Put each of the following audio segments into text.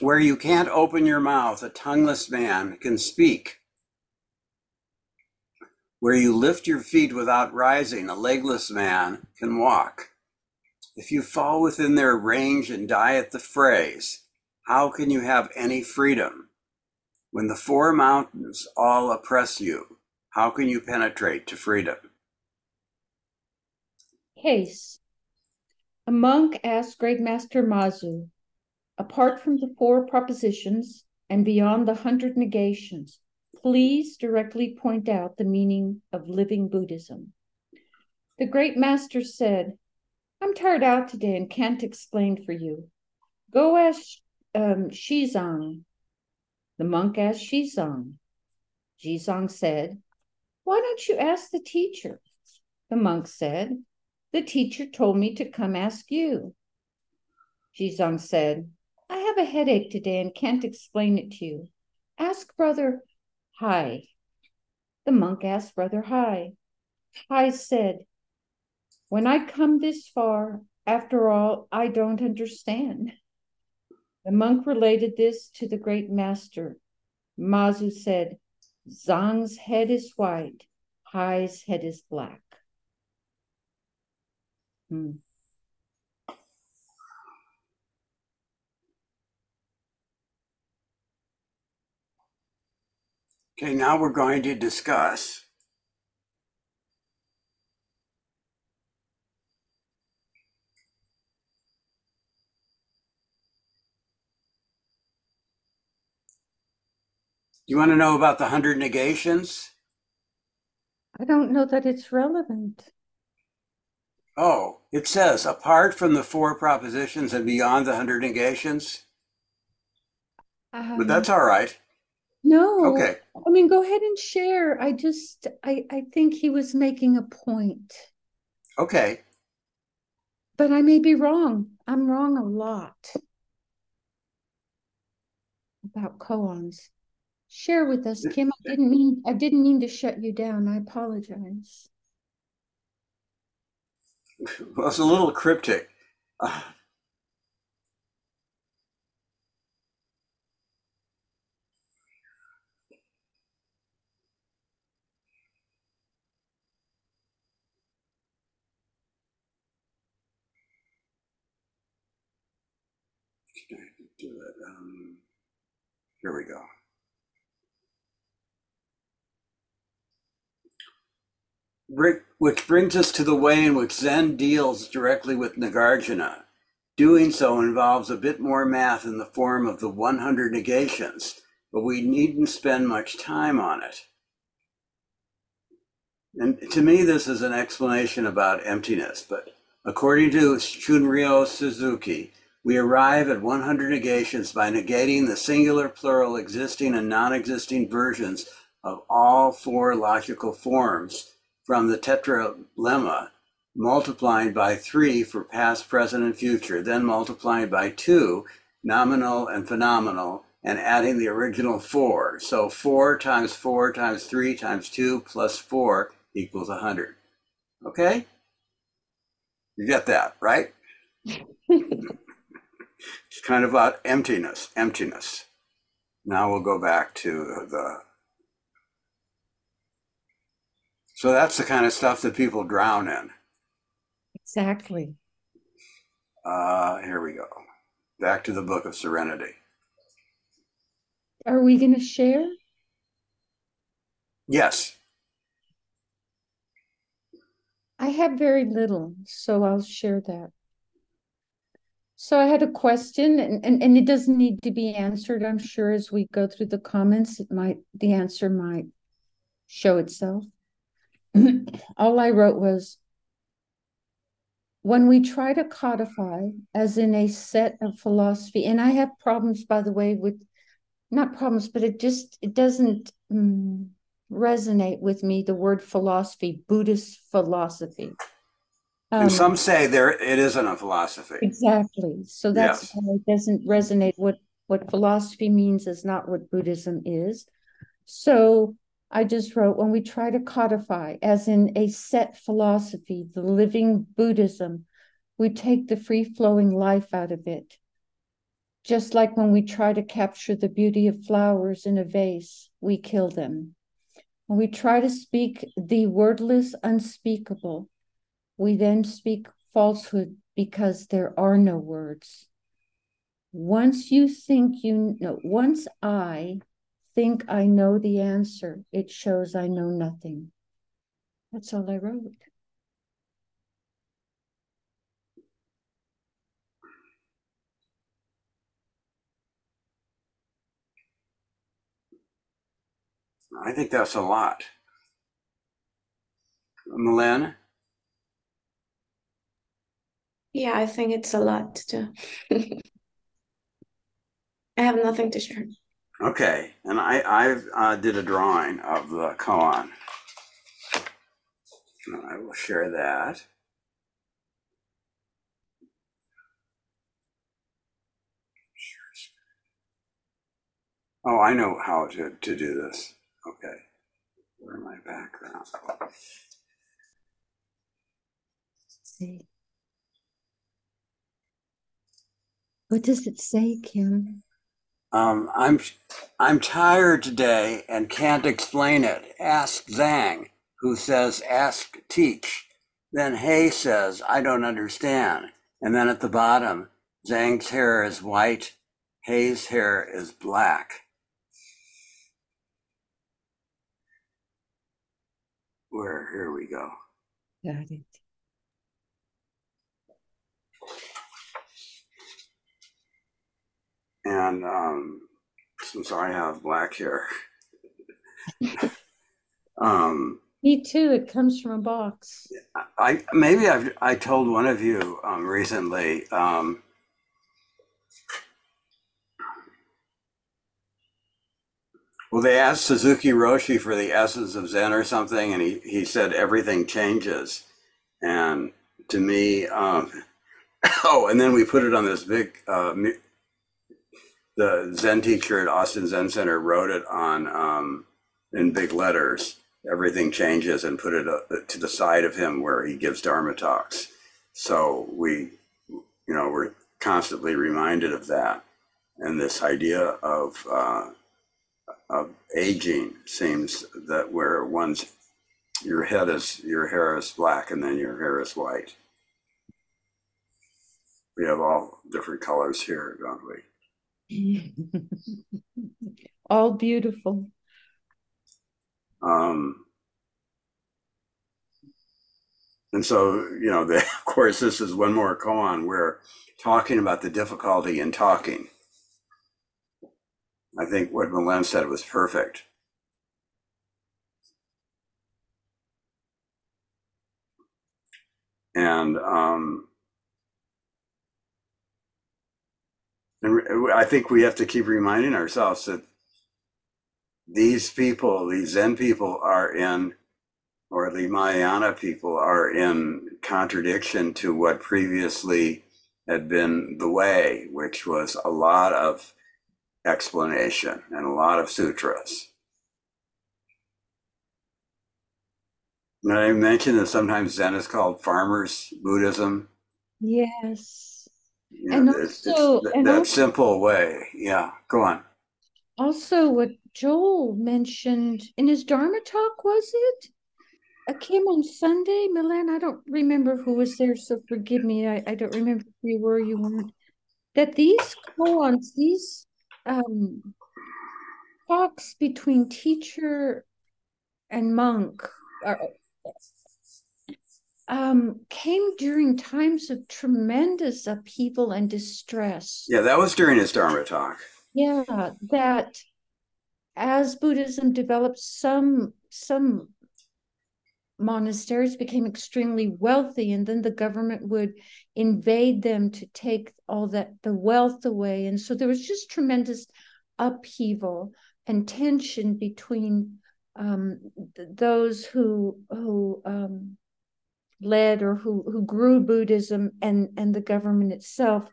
Where you can't open your mouth, a tongueless man can speak. Where you lift your feet without rising, a legless man can walk. If you fall within their range and die at the phrase, how can you have any freedom? When the four mountains all oppress you, how can you penetrate to freedom? Case. A monk asked Great Master Mazu, apart from the four propositions and beyond the hundred negations, please directly point out the meaning of living Buddhism. The Great Master said, I'm tired out today and can't explain for you. Go ask um, Shizang. The monk asked Shizong. Shizong said, Why don't you ask the teacher? The monk said, The teacher told me to come ask you. Shizong said, have a headache today and can't explain it to you. Ask Brother Hai. The monk asked Brother Hai. Hai said, when I come this far, after all, I don't understand. The monk related this to the great master. Mazu said, Zang's head is white, Hai's head is black. Hmm. Okay, now we're going to discuss You want to know about the 100 negations? I don't know that it's relevant. Oh, it says apart from the four propositions and beyond the 100 negations. Um, but that's all right. No. Okay. I mean, go ahead and share. I just, I, I think he was making a point. Okay. But I may be wrong. I'm wrong a lot about koans. Share with us, Kim. I didn't mean I didn't mean to shut you down. I apologize. Well, it's a little cryptic. Uh, um, here we go. which brings us to the way in which Zen deals directly with Nagarjuna. Doing so involves a bit more math in the form of the 100 negations, but we needn't spend much time on it. And to me, this is an explanation about emptiness, but according to Shunryu Suzuki, we arrive at 100 negations by negating the singular, plural, existing, and non existing versions of all four logical forms from the tetralemma, multiplying by three for past, present, and future, then multiplying by two, nominal and phenomenal, and adding the original four. So four times four times three times two plus four equals 100. Okay? You get that, right? it's kind of about emptiness, emptiness. Now we'll go back to the So that's the kind of stuff that people drown in. Exactly. Uh, here we go. Back to the Book of Serenity. Are we going to share? Yes. I have very little, so I'll share that. So I had a question, and, and, and it doesn't need to be answered. I'm sure as we go through the comments, it might the answer might show itself. all I wrote was when we try to codify as in a set of philosophy, and I have problems, by the way, with not problems, but it just it doesn't mm, resonate with me. The word philosophy, Buddhist philosophy. Um, and some say there it isn't a philosophy. Exactly. So that's yes. why it doesn't resonate. What what philosophy means is not what Buddhism is. So I just wrote when we try to codify, as in a set philosophy, the living Buddhism, we take the free flowing life out of it Just like when we try to capture the beauty of flowers in a vase, we kill them. When we try to speak the wordless unspeakable, we then speak falsehood because there are no words. Once you think you know, once I think I know the answer, it shows I know nothing. That's all I wrote. I think that's a lot. Milan? Yeah, I think it's a lot too. I have nothing to share. Okay, and I, I uh, did a drawing of the koan. And I will share that. Oh, I know how to, to do this. Okay. Where my background? see. What does it say, Kim? Um, I'm I'm tired today and can't explain it. Ask Zhang, who says ask teach. Then Hay says I don't understand. And then at the bottom, Zhang's hair is white, Hay's hair is black. Where here we go. Got it. And um, since I have black hair, um, Me too. It comes from a box. I maybe I've I told one of you um, recently. Um, well, they asked Suzuki Roshi for the essence of Zen or something, and he he said everything changes. And to me, um, oh, and then we put it on this big. Uh, the Zen teacher at Austin Zen Center wrote it on um, in big letters. Everything changes, and put it uh, to the side of him where he gives Dharma talks. So we, you know, we're constantly reminded of that, and this idea of uh, of aging seems that where one's your head is your hair is black and then your hair is white. We have all different colors here, don't we? All beautiful. Um, and so, you know, the, of course, this is one more koan. We're talking about the difficulty in talking. I think what Milan said was perfect. And um, and I think we have to keep reminding ourselves that these people, these Zen people, are in, or the Mahayana people, are in contradiction to what previously had been the way, which was a lot of explanation and a lot of sutras. And I mentioned that sometimes Zen is called farmers Buddhism. Yes. You And it's- it's and that also- simple way. Yeah, go on. Also, what Joel mentioned in his Dharma talk, was it? I came on Sunday, Milan. I don't remember who was there, so forgive me. I, I don't remember if you were, you weren't. That these koans, these um, talks between teacher and monk are, um, came during times of tremendous upheaval and distress. Yeah, that was during his Dharma talk. Yeah, that as Buddhism developed, some some monasteries became extremely wealthy, and then the government would invade them to take all that the wealth away. And so there was just tremendous upheaval and tension between um, th- those who who um, led or who who grew Buddhism and and the government itself.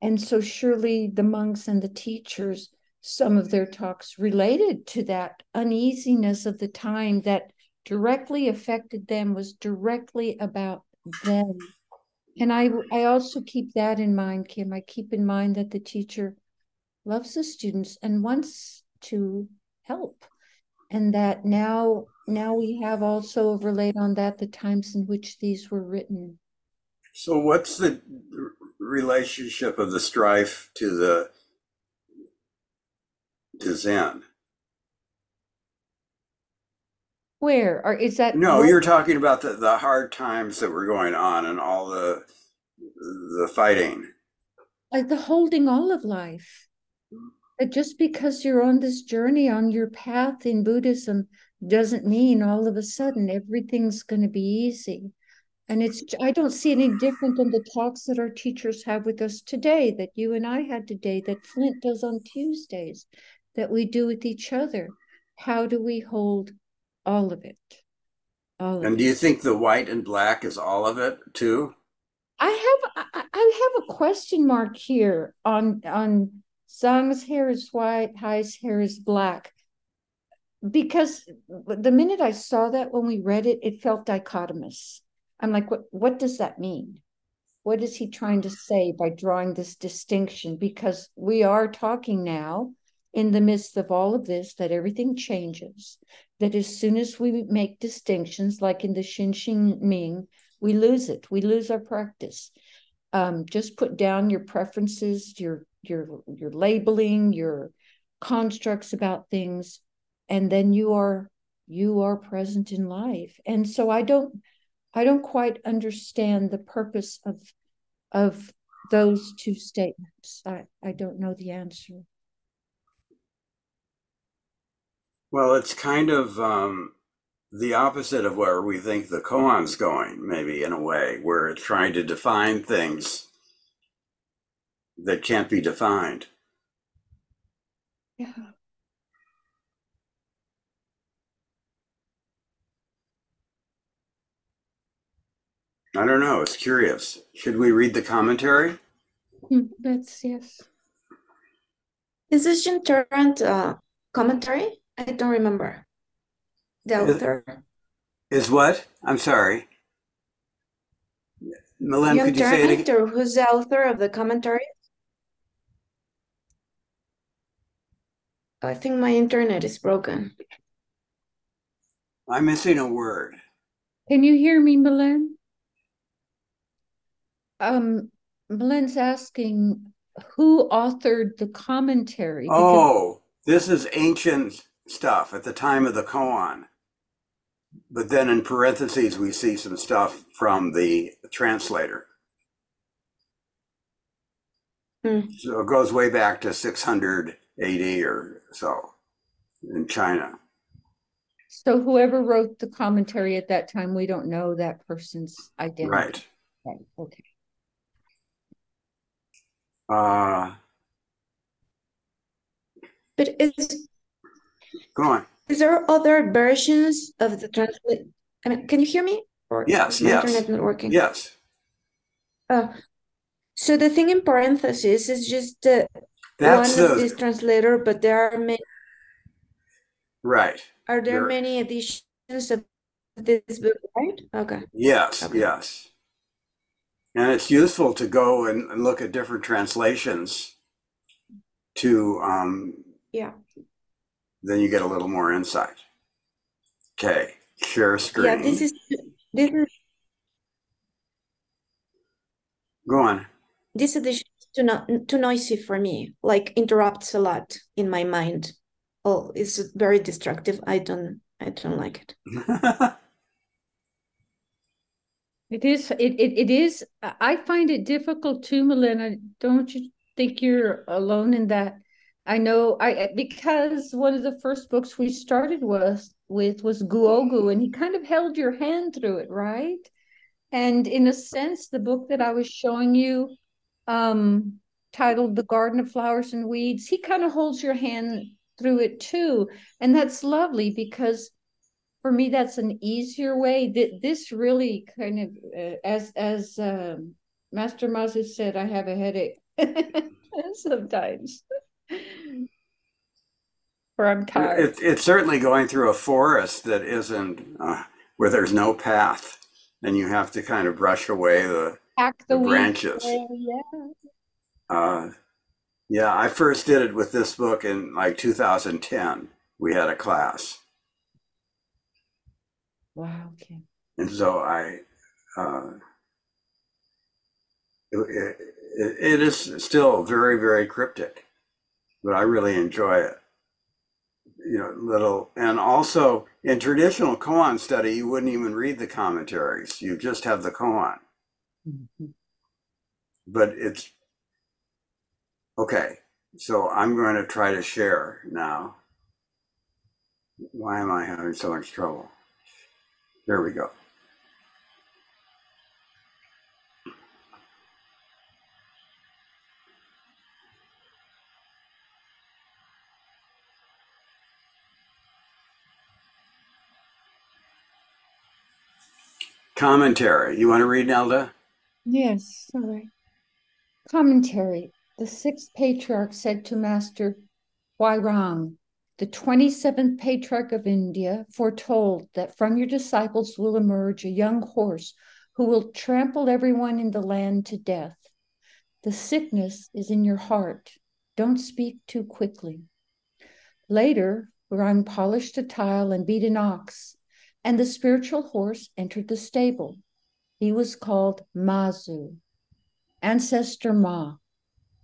And so surely the monks and the teachers, some of their talks related to that uneasiness of the time that directly affected them was directly about them. And I I also keep that in mind, Kim. I keep in mind that the teacher loves the students, and wants to help. And that now now we have also overlaid on that the times in which these were written. So what's the relationship of the strife to the to Zen? Where or is that No, you're talking about the, the hard times that were going on and all the the fighting. like the holding all of life? That just because you're on this journey on your path in Buddhism doesn't mean all of a sudden everything's going to be easy. And it's, I don't see any different than the talks that our teachers have with us today, that you and I had today, that Flint does on Tuesdays, that we do with each other. How do we hold all of it? All of And do you think the white and black is all of it too? I have I have a question mark here on on Zhang's hair is white, Hai's hair is black. Because the minute I saw that when we read it, it felt dichotomous. I'm like, what what does that mean? What is he trying to say by drawing this distinction? Because we are talking now in the midst of all of this that everything changes, that as soon as we make distinctions, like in the Xin Xin Ming, we lose it. We lose our practice. Um, just put down your preferences, your your your labeling, your constructs about things, and then you are you are present in life. And so I don't I don't quite understand the purpose of of those two statements. I, I don't know the answer. Well, it's kind of um, the opposite of where we think the koan's going, maybe in a way, where it's trying to define things that can't be defined. Yeah. I don't know. It's curious. Should we read the commentary? Hmm, That's yes. Is this Jim Tarrant uh, commentary? I don't remember. The Is- author. Is what? I'm sorry. Milen, Jim could you say it again? or who's the author of the commentary? I think my internet is broken. I'm missing a word. Can you hear me, Milen? Um, Milen's asking who authored the commentary? because- Oh, this is ancient stuff at the time of the koan. But then in parentheses, we see some stuff from the translator. Hmm. So it goes way back to 600 AD or so in China. So whoever wrote the commentary at that time, we don't know that person's identity. Right. Right, okay. Uh, But is go on. is there other versions of the translate? I mean, can you hear me? Or Yes, is my yes. internet not working? Yes. Uh, so the thing in parentheses is just the That's one of the, this translator, but there are many. right. Are there There- many editions of this book, right? Okay. Yes, Okay. yes. And it's useful to go and and look at different translations to, um, Yeah. then you get a little more insight. Okay, share screen. Yeah, this is this is Go on. this edition is too no, too noisy for me. Like interrupts a lot in my mind. Oh, it's very destructive. I don't I don't like it. It is, it, it, it is, I find it difficult too, Milena. Don't you think you're alone in that? I know, I, because one of the first books we started was, with was Guogu, and he kind of held your hand through it, right? And in a sense, the book that I was showing you, um, titled The Garden of Flowers and Weeds, he kind of holds your hand through it too. And that's lovely because for me that's an easier way Th- this really kind of uh, as as um, master mazu said i have a headache sometimes or i'm tired It, it's certainly going through a forest that isn't, uh, where there's no path. And you have to kind of brush away the, Pack the the branches. away, yeah uh, Yeah, I first did it with this book in like 2010. We had a class. Wow. Okay. And so I, uh, it, it, it is still very, very cryptic, but I really enjoy it. You know, little, and also in traditional koan study, you wouldn't even read the commentaries. You just have the koan. Mhm. But it's okay. So I'm going to try to share now. Why am I having so much trouble? There we go. Commentary. You want to read, Nelda? Yes, right. Commentary. The sixth patriarch said to Master Huairang, the 27th patriarch of India, foretold that from your disciples will emerge a young horse who will trample everyone in the land to death. The sickness is in your heart. Don't speak too quickly. Later, Huairang polished a tile and beat an ox, and the spiritual horse entered the stable. He was called Mazu, ancestor Ma,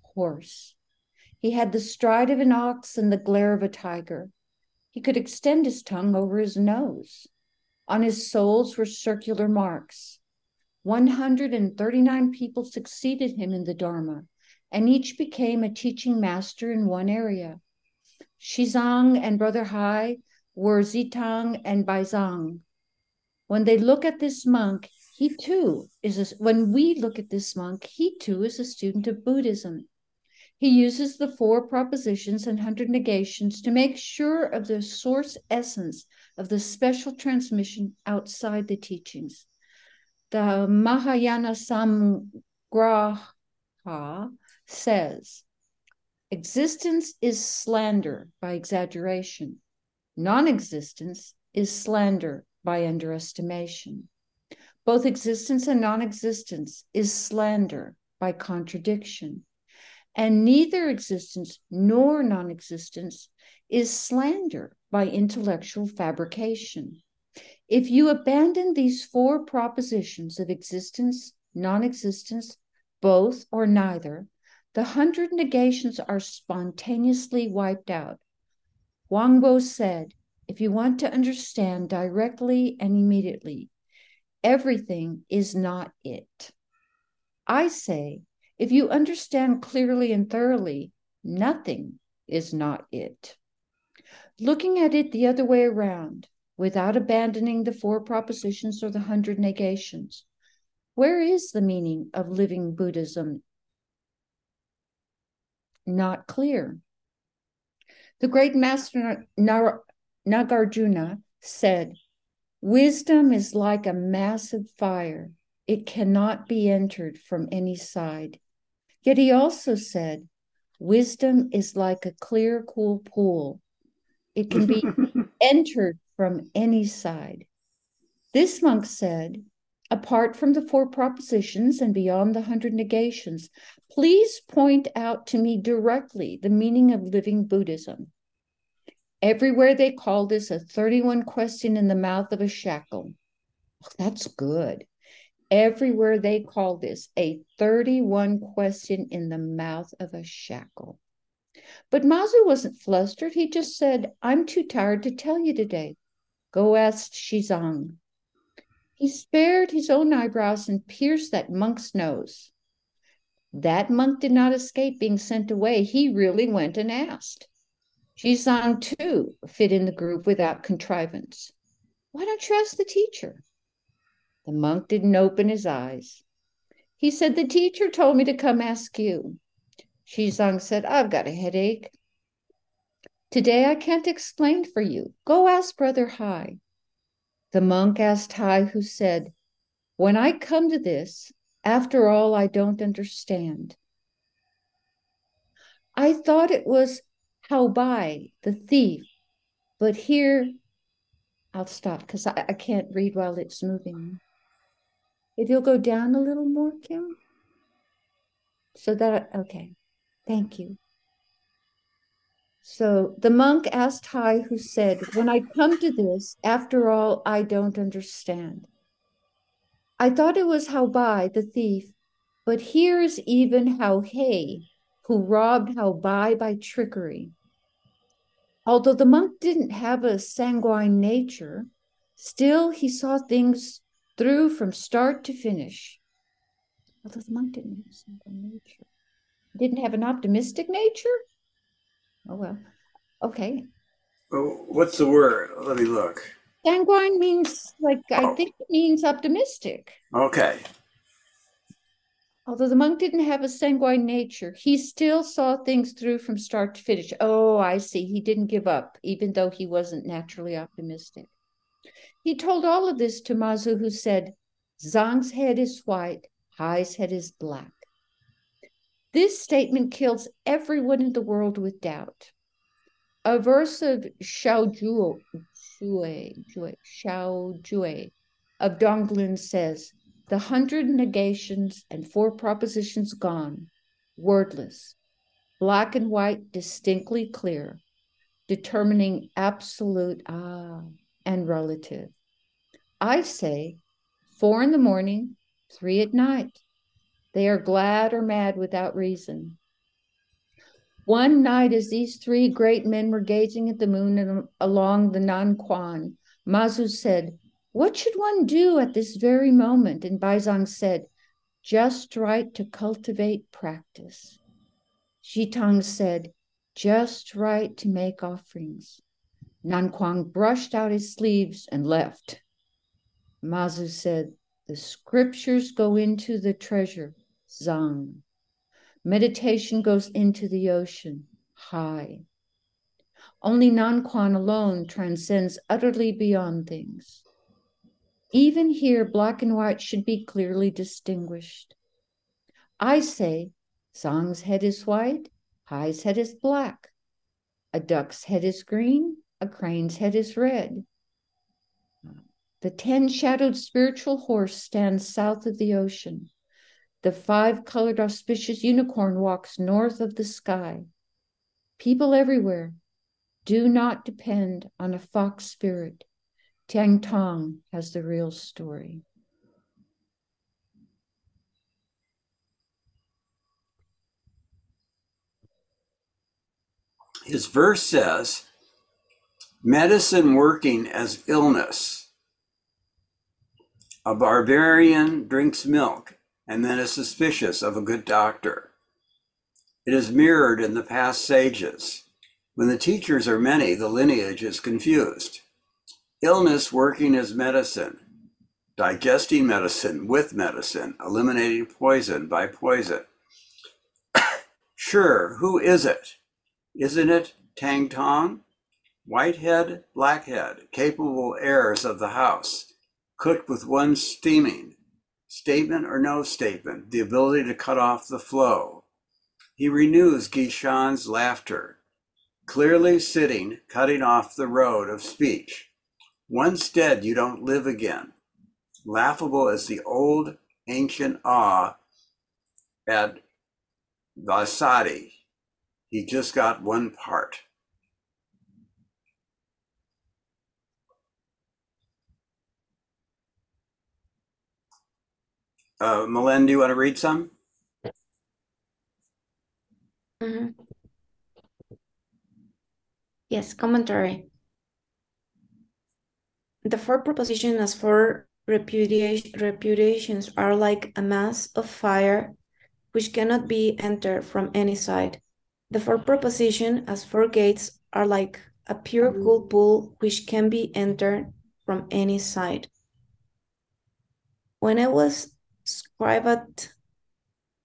horse. He had the stride of an ox and the glare of a tiger. He could extend his tongue over his nose. On his soles were circular marks. 139 people succeeded him in the Dharma, and each became a teaching master in one area. Shizang and Brother Hai were Xitang and Baizhang. When they look at this monk, he too is a, when we look at this monk, he too is a student of Buddhism. He uses the four propositions and hundred negations to make sure of the source essence of the special transmission outside the teachings. The Mahayana Samgraha says, existence is slander by exaggeration. Non-existence is slander by underestimation. Both existence and non-existence is slander by contradiction and neither existence nor non existence is slander by intellectual fabrication. If you abandon these four propositions of existence, non existence, both or neither, the hundred negations are spontaneously wiped out. Wang Bo said, if you want to understand directly and immediately, everything is not it. I say, if you understand clearly and thoroughly, nothing is not it. Looking at it the other way around, without abandoning the four propositions or the hundred negations, where is the meaning of living Buddhism? Not clear. The great master Nagarjuna said, Wisdom is like a massive fire. It cannot be entered from any side. Yet he also said, Wisdom is like a clear, cool pool. It can be entered from any side. This monk said, apart from the four propositions and beyond the hundred negations, please point out to me directly the meaning of living Buddhism. Everywhere they call this a 31 question in the mouth of a shackle. Oh, that's good. Everywhere they call this a 31 question in the mouth of a shackle. But Mazu wasn't flustered. He just said, I'm too tired to tell you today. Go ask Shizang. He spared his own eyebrows and pierced that monk's nose. That monk did not escape being sent away. He really went and asked. Shizang, too, fit in the group without contrivance. Why don't you ask the teacher? The monk didn't open his eyes. He said, The teacher told me to come ask you. Shizang said, I've got a headache. Today I can't explain for you. Go ask Brother Hai. The monk asked Hai, who said, When I come to this, after all, I don't understand. I thought it was Hao by the thief, but here I'll stop because I, I can't read while it's moving. If you'll go down a little more, Kim. So that, okay. Thank you. So the monk asked Hai, who said, When I come to this, after all, I don't understand. I thought it was how Bai, the thief, but here is even how Hei, who robbed Hao Bai by trickery. Although the monk didn't have a sanguine nature, still he saw things through from start to finish. Although the monk didn't have a sanguine nature, didn't have an optimistic nature? Oh well. Okay. Oh, What's the word? Let me look. Sanguine means like I Oh. think it means optimistic. Okay. Although the monk didn't have a sanguine nature, he still saw things through from start to finish. Oh, I see. He didn't give up, even though he wasn't naturally optimistic. He told all of this to Mazu, who said, Zhang's head is white, Hai's head is black. This statement kills everyone in the world with doubt. A verse of Xiao Zhuo, Zhui, Zhui, Xiao Zhui of Donglin says, the hundred negations and four propositions gone, wordless, black and white distinctly clear, determining absolute ah and relative. I say four in the morning, three at night. They are glad or mad without reason. One night, as these three great men were gazing at the moon along the Nan Quan, Mazu said, What should one do at this very moment? And Baizhang said, Just right to cultivate practice. Xitang said, Just right to make offerings. Nan Quan brushed out his sleeves and left. Mazu said, The scriptures go into the treasure, Zang. Meditation goes into the ocean, high. Only Nanquan alone transcends utterly beyond things. Even here, black and white should be clearly distinguished. I say, Song's head is white, Hai's head is black. A duck's head is green, a crane's head is red. The ten shadowed spiritual horse stands south of the ocean. The five colored auspicious unicorn walks north of the sky. People everywhere do not depend on a fox spirit. Tiantong has the real story. His verse says, medicine working as illness. A barbarian drinks milk and then is suspicious of a good doctor. It is mirrored in the past sages. When the teachers are many, the lineage is confused. Illness working as medicine, digesting medicine with medicine, eliminating poison by poison. sure, who is it? Isn't it Tang Tong? Whitehead, blackhead, capable heirs of the house, cooked with one steaming, statement or no statement, the ability to cut off the flow. He renews Gishan's laughter, clearly sitting, cutting off the road of speech. Once dead, you don't live again. Laughable as the old ancient awe at Vaisali. He just got one part. Uh, do you want to read some? Mhm. Yes, commentary. The four propositions as four repudiation, reputations are like a mass of fire which cannot be entered from any side. The four proposition as four gates are like a pure mm-hmm. cool pool which can be entered from any side. When I was scribe at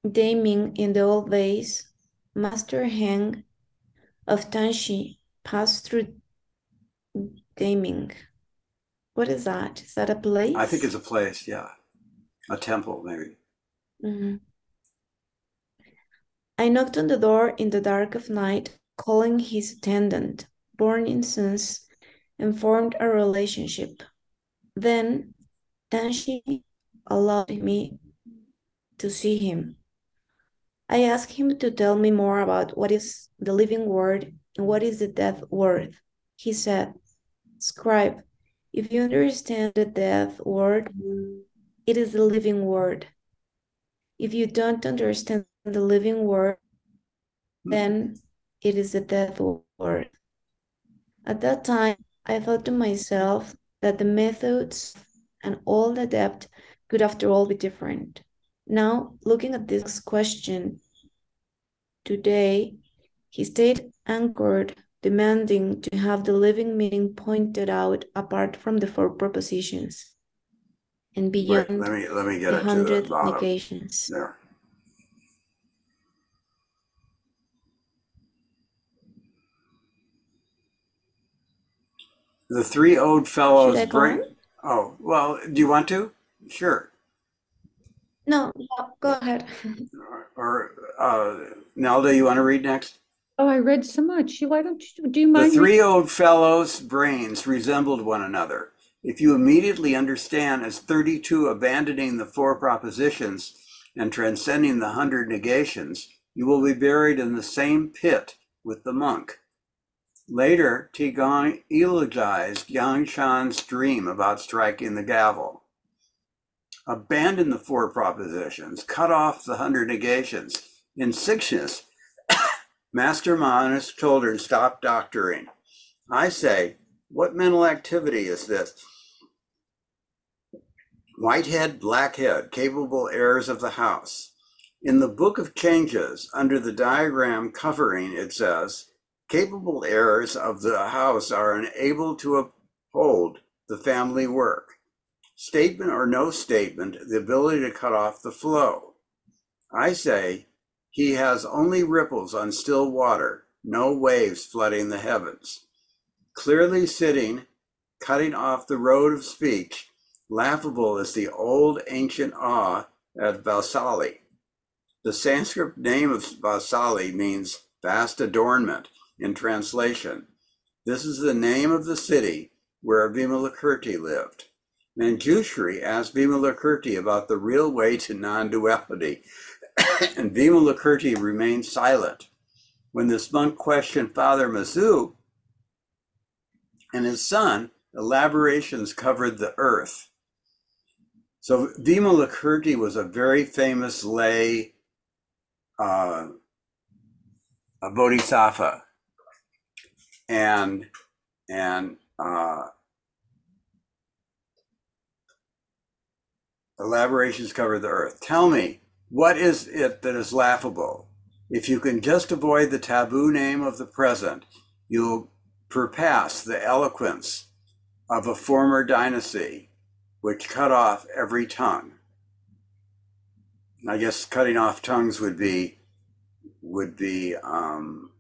Daming in the old days, Master Heng of Tanshi passed through Daming. What is that? Is that a place? I think it's a place, yeah. A temple, maybe. Mhm. I knocked on the door in the dark of night, calling his attendant, born incense, and formed a relationship. Then Tanshi allowed me to see him. I asked him to tell me more about what is the living word and What is the death word? He said, Scribe, if you understand the death word, it is the living word. If you don't understand the living word, then it is the death word. At that time, I thought to myself that the methods and all the depth could after all be different. Now, looking at this question today, he stayed anchored, demanding to have the living meaning pointed out apart from the four propositions and Wait, beyond let me, let me get the to the hundred negations. There. The three old fellows Should I go bring, oh, well, do you want to? Sure. No, no, go ahead. Or, uh, Nelda, you want to read next? Oh, I read so much. Why don't you, do you The three old fellows' brains resembled one another. If you immediately understand as 32 abandoning the four propositions and transcending the hundred negations, you will be buried in the same pit with the monk. Later, Qigong eulogized Yang Shan's dream about striking the gavel. Abandon the four propositions, cut off the hundred negations. In sickness, Master Ma and his children stopped doctoring. I say, what mental activity is this? Whitehead, blackhead, capable heirs of the house. In the Book of Changes, under the diagram covering, it says, capable heirs of the house are unable to uphold the family work. Statement or no statement, the ability to cut off the flow. I say, he has only ripples on still water, no waves flooding the heavens. Clearly sitting, cutting off the road of speech, laughable is the old ancient awe at Vaisali. The Sanskrit name of Vaisali means vast adornment in translation. This is the name of the city where Vimalakirti lived. Manjushri asked Vimalakirti about the real way to non duality, and Vimalakirti remained silent. When this monk questioned Father Mazu and his son, elaborations covered the earth. So Vimalakirti was a very famous lay uh, a bodhisattva, and and uh, elaborations cover the earth. Tell me, what is it that is laughable? If you can just avoid the taboo name of the present, you'll surpass the eloquence of a former dynasty which cut off every tongue. I guess cutting off tongues would be would be um,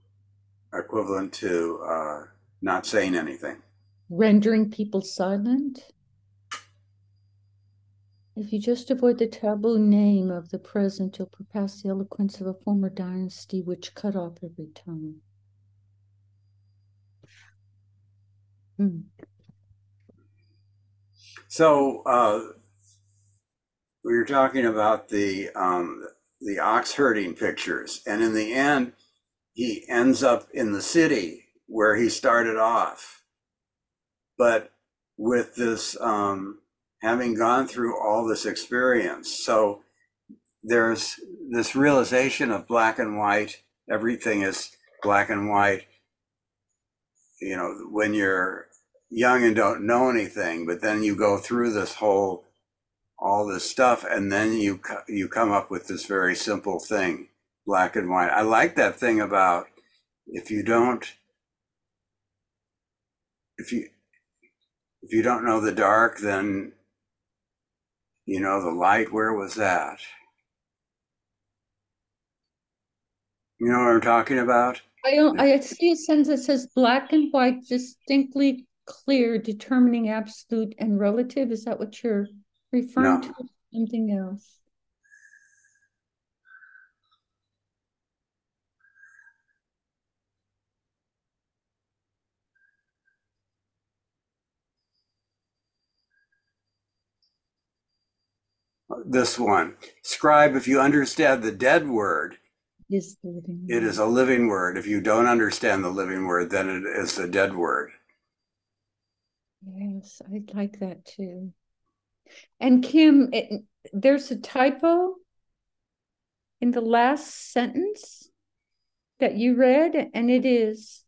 equivalent to uh, not saying anything. rendering people silent? If you just avoid the taboo name of the present, you'll surpass the eloquence of a former dynasty which cut off every tongue. Hmm. So uh, we were talking about the um, the ox herding pictures, and in the end, he ends up in the city where he started off. But with this, um, having gone through all this experience, so there's this realization of black and white. Everything is black and white. You know, when you're young and don't know anything, but then you go through this whole all this stuff and then you you come up with this very simple thing, black and white. I like that thing about if you don't if you if you don't know the dark then you know the light where was that? You know what I'm talking about? I don't, I see a sentence that says black and white distinctly clear, determining absolute and relative. Is that what you're referring No. to? Something else? This one. Scribe, if you understand the dead word, Is the living It is a living word. If you don't understand the living word, then it is a dead word. Yes, I'd like that too. And Kim, it, there's a typo in the last sentence that you read, and it is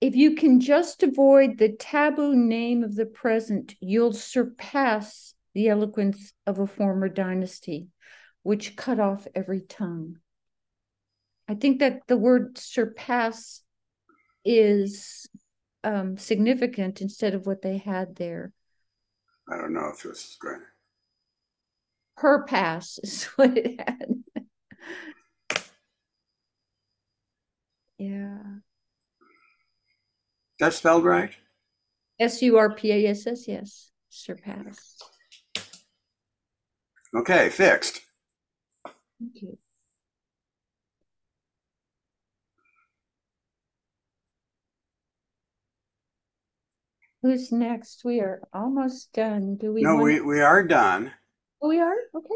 if you can just avoid the taboo name of the present, you'll surpass the eloquence of a former dynasty, which cut off every tongue. I think that the word surpass is um, significant instead of what they had there. I don't know if this is going. Her pass is what it had. yeah. That's spelled right? S U R P A S S, yes. Surpass. Okay, fixed. Thank you. Who's next? We are almost done. Do we No, want- we, we are done, Oh, we are? Okay.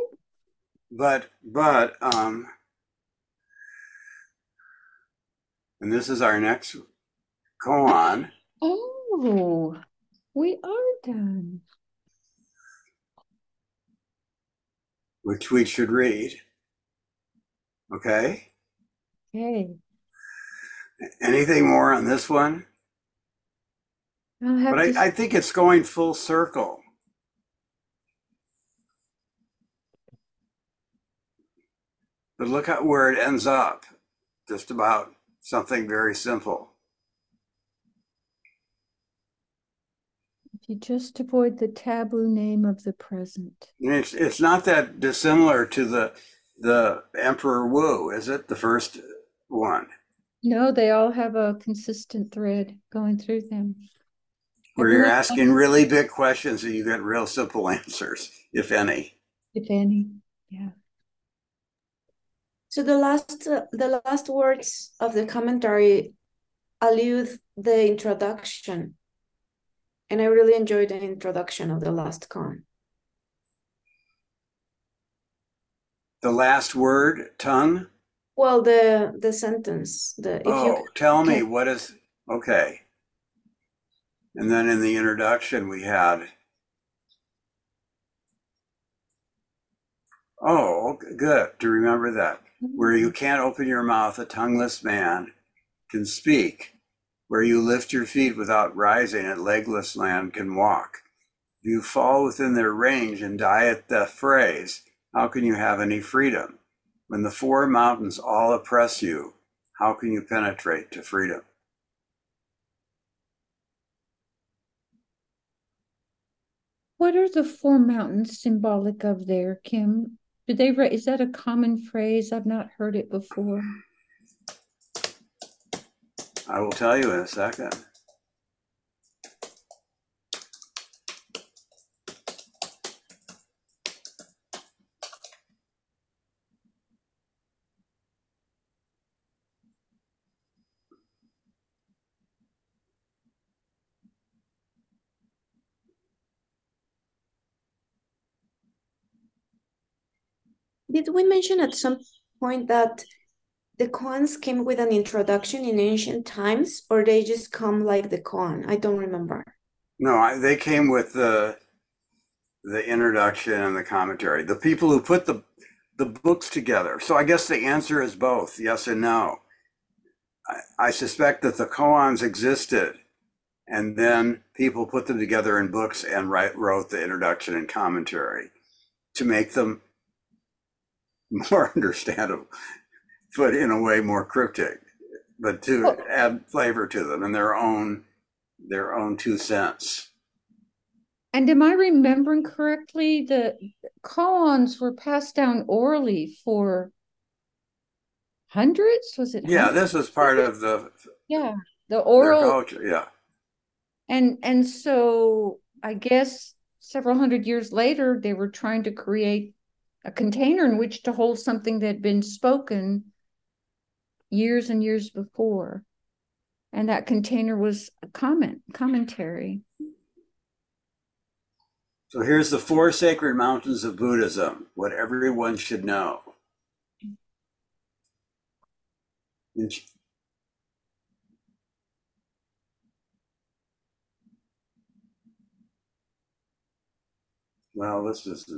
but, but, um, and this is our next koan. Oh, we are done. Which we should read. Okay? Okay. Anything more on this one? I'll have But to I, I think it's going full circle. But look at where it ends up. Just about something very simple. You just avoid the taboo name of the present. It's it's not that dissimilar to the the Emperor Wu, is it? The first one. No, they all have a consistent thread going through them. Where Have you you're asking really big questions and you get real simple answers, if any. If any. Yeah. So the last uh, the last words of the commentary allude the introduction. And I really enjoyed the introduction of the last koan. The last word, tongue. Well, the the sentence, the if oh, you tell me what is okay. And then in the introduction, we had. Oh, good to remember that. Where you mm-hmm. can't open your mouth, a tongueless man can speak. Where you lift your feet without rising, a legless man can walk. If you fall within their range and die at the phrase, how can you have any freedom? When the four mountains all oppress you, how can you penetrate to freedom? What are the four mountains symbolic of there, Kim? Do they is that a common phrase? I've not heard it before. I will tell you in a second. did we mention at some point that the koans came with an introduction in ancient times, or they just come like the koan? I don't remember. No, I, they came with the the introduction and the commentary. The people who put the the books together. So I guess the answer is both, yes and no. I, I suspect that the koans existed, and then people put them together in books and write, wrote the introduction and commentary to make them more understandable, but in a way more cryptic, but to add flavor to them and their own their own two cents. And am I remembering correctly? The koans were passed down orally for hundreds? Was it? Yeah, hundreds? this was part of the Yeah, the oral culture. Yeah, and and so I guess several hundred years later they were trying to create a container in which to hold something that had been spoken years and years before. And that container was a comment, commentary. So here's the four sacred mountains of Buddhism, what everyone should know. It's- Well, this is,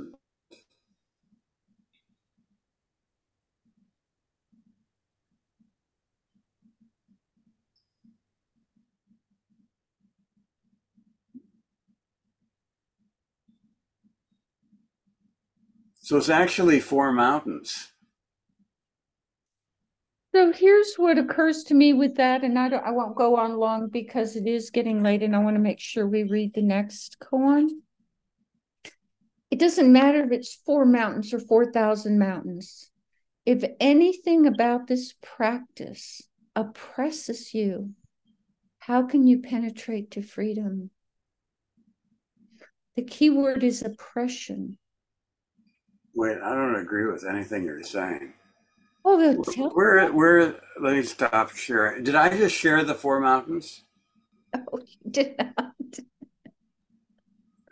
so it's actually four mountains. So here's what occurs to me with that, and I don't, I won't go on long because it is getting late and I want to make sure we read the next koan. It doesn't matter if it's four mountains or 4,000 mountains. If anything about this practice oppresses you, how can you penetrate to freedom? The key word is oppression. Wait, I don't agree with anything you're saying. Oh, they'll tell Where, where, let me stop sharing. Did I just share the four mountains? Oh, you did not.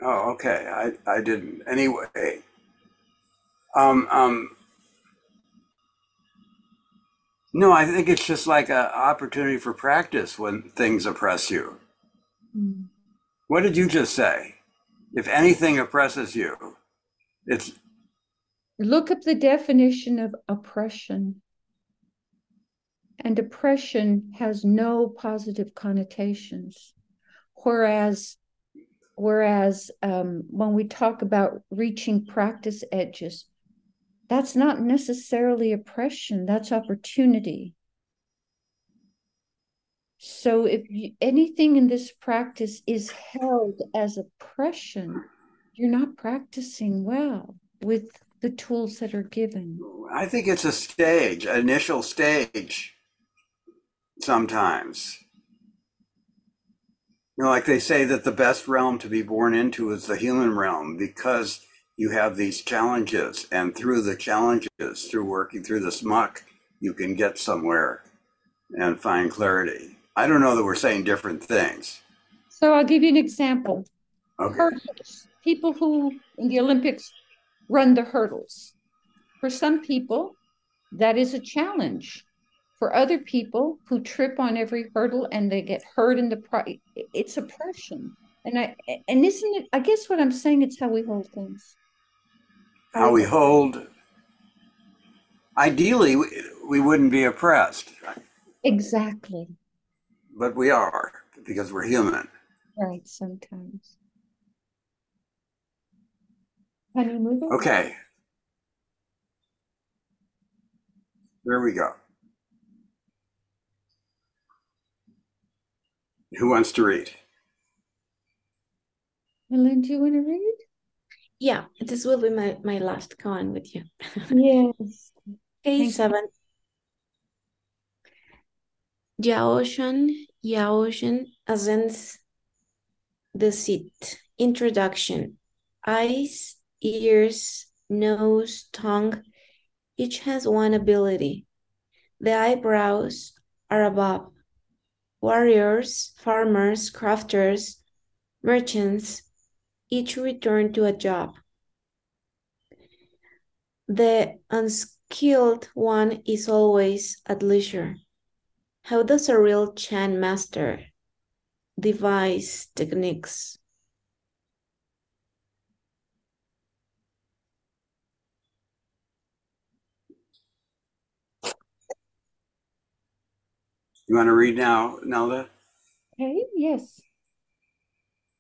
Oh, okay. I, I didn't. Anyway. Um, um, no, I think it's just like an opportunity for practice when things oppress you. Hmm. What did you just say? If anything oppresses you, it's Look up the definition of oppression. And oppression has no positive connotations. Whereas, whereas um, when we talk about reaching practice edges, that's not necessarily oppression, that's opportunity. So if you, anything in this practice is held as oppression, you're not practicing well with the tools that are given. I think it's a stage, initial stage sometimes. You know, like they say that the best realm to be born into is the human realm because you have these challenges, and through the challenges, through working through this muck, you can get somewhere and find clarity. I don't know that we're saying different things. So I'll give you an example. Okay. People who in the Olympics run the hurdles. For some people, that is a challenge. For other people who trip on every hurdle and they get hurt in the pri it's oppression. And I and isn't it? I guess what I'm saying it's how we hold things. How we hold. Ideally, we, we wouldn't be oppressed, Exactly. but we are because we're human. Right. Sometimes. Honey, move it. Okay. There we go. Who wants to read? Helen, do you want to read? Yeah, this will be my, my last koan with you. Yes. Okay, Thank you. seven. Yaoshan, Yaoshan ascends the seat. Introduction. Eyes, ears, nose, tongue, each has one ability. The eyebrows are above. Warriors, farmers, crafters, merchants, each return to a job. The unskilled one is always at leisure. How does a real Chan master devise techniques? You want to read now, Nelda? Okay, yes.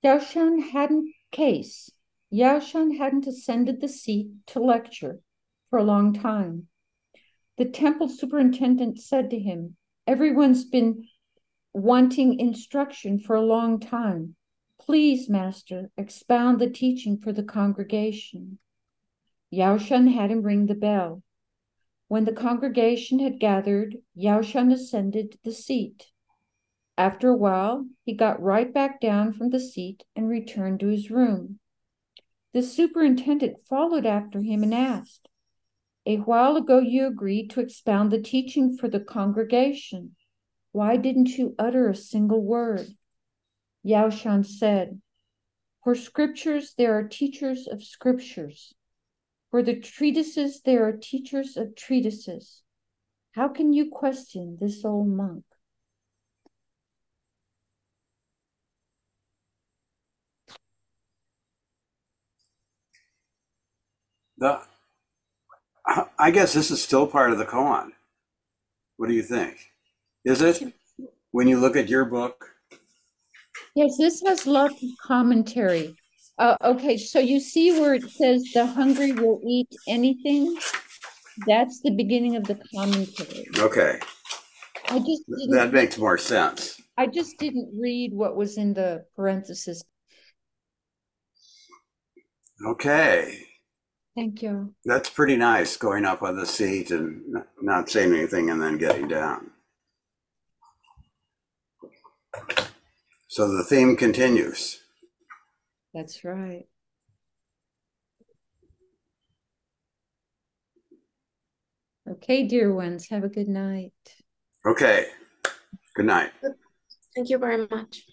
Yaoshan hadn't case. Yaoshan hadn't ascended the seat to lecture for a long time. The temple superintendent said to him, Everyone's been wanting instruction for a long time. Please, master, expound the teaching for the congregation. Yaoshan had him ring the bell. When the congregation had gathered, Yaoshan ascended the seat. After a while, he got right back down from the seat and returned to his room. The superintendent followed after him and asked, A while ago you agreed to expound the teaching for the congregation. Why didn't you utter a single word? Yaoshan said, For scriptures there are teachers of scriptures. For the treatises there are teachers of treatises. How can you question this old monk? The, I guess this is still part of the koan. What do you think? Is it? When you look at your book? Yes, this has lots of commentary. Uh, okay, so you see where it says the hungry will eat anything? That's the beginning of the commentary. Okay, I just that didn't, makes more sense. I just didn't read what was in the parentheses. Okay, Thank you. that's pretty nice going up on the seat and n- not saying anything and then getting down. So the theme continues. That's right. Okay, dear ones, have a good night. Okay, good night. Thank you very much.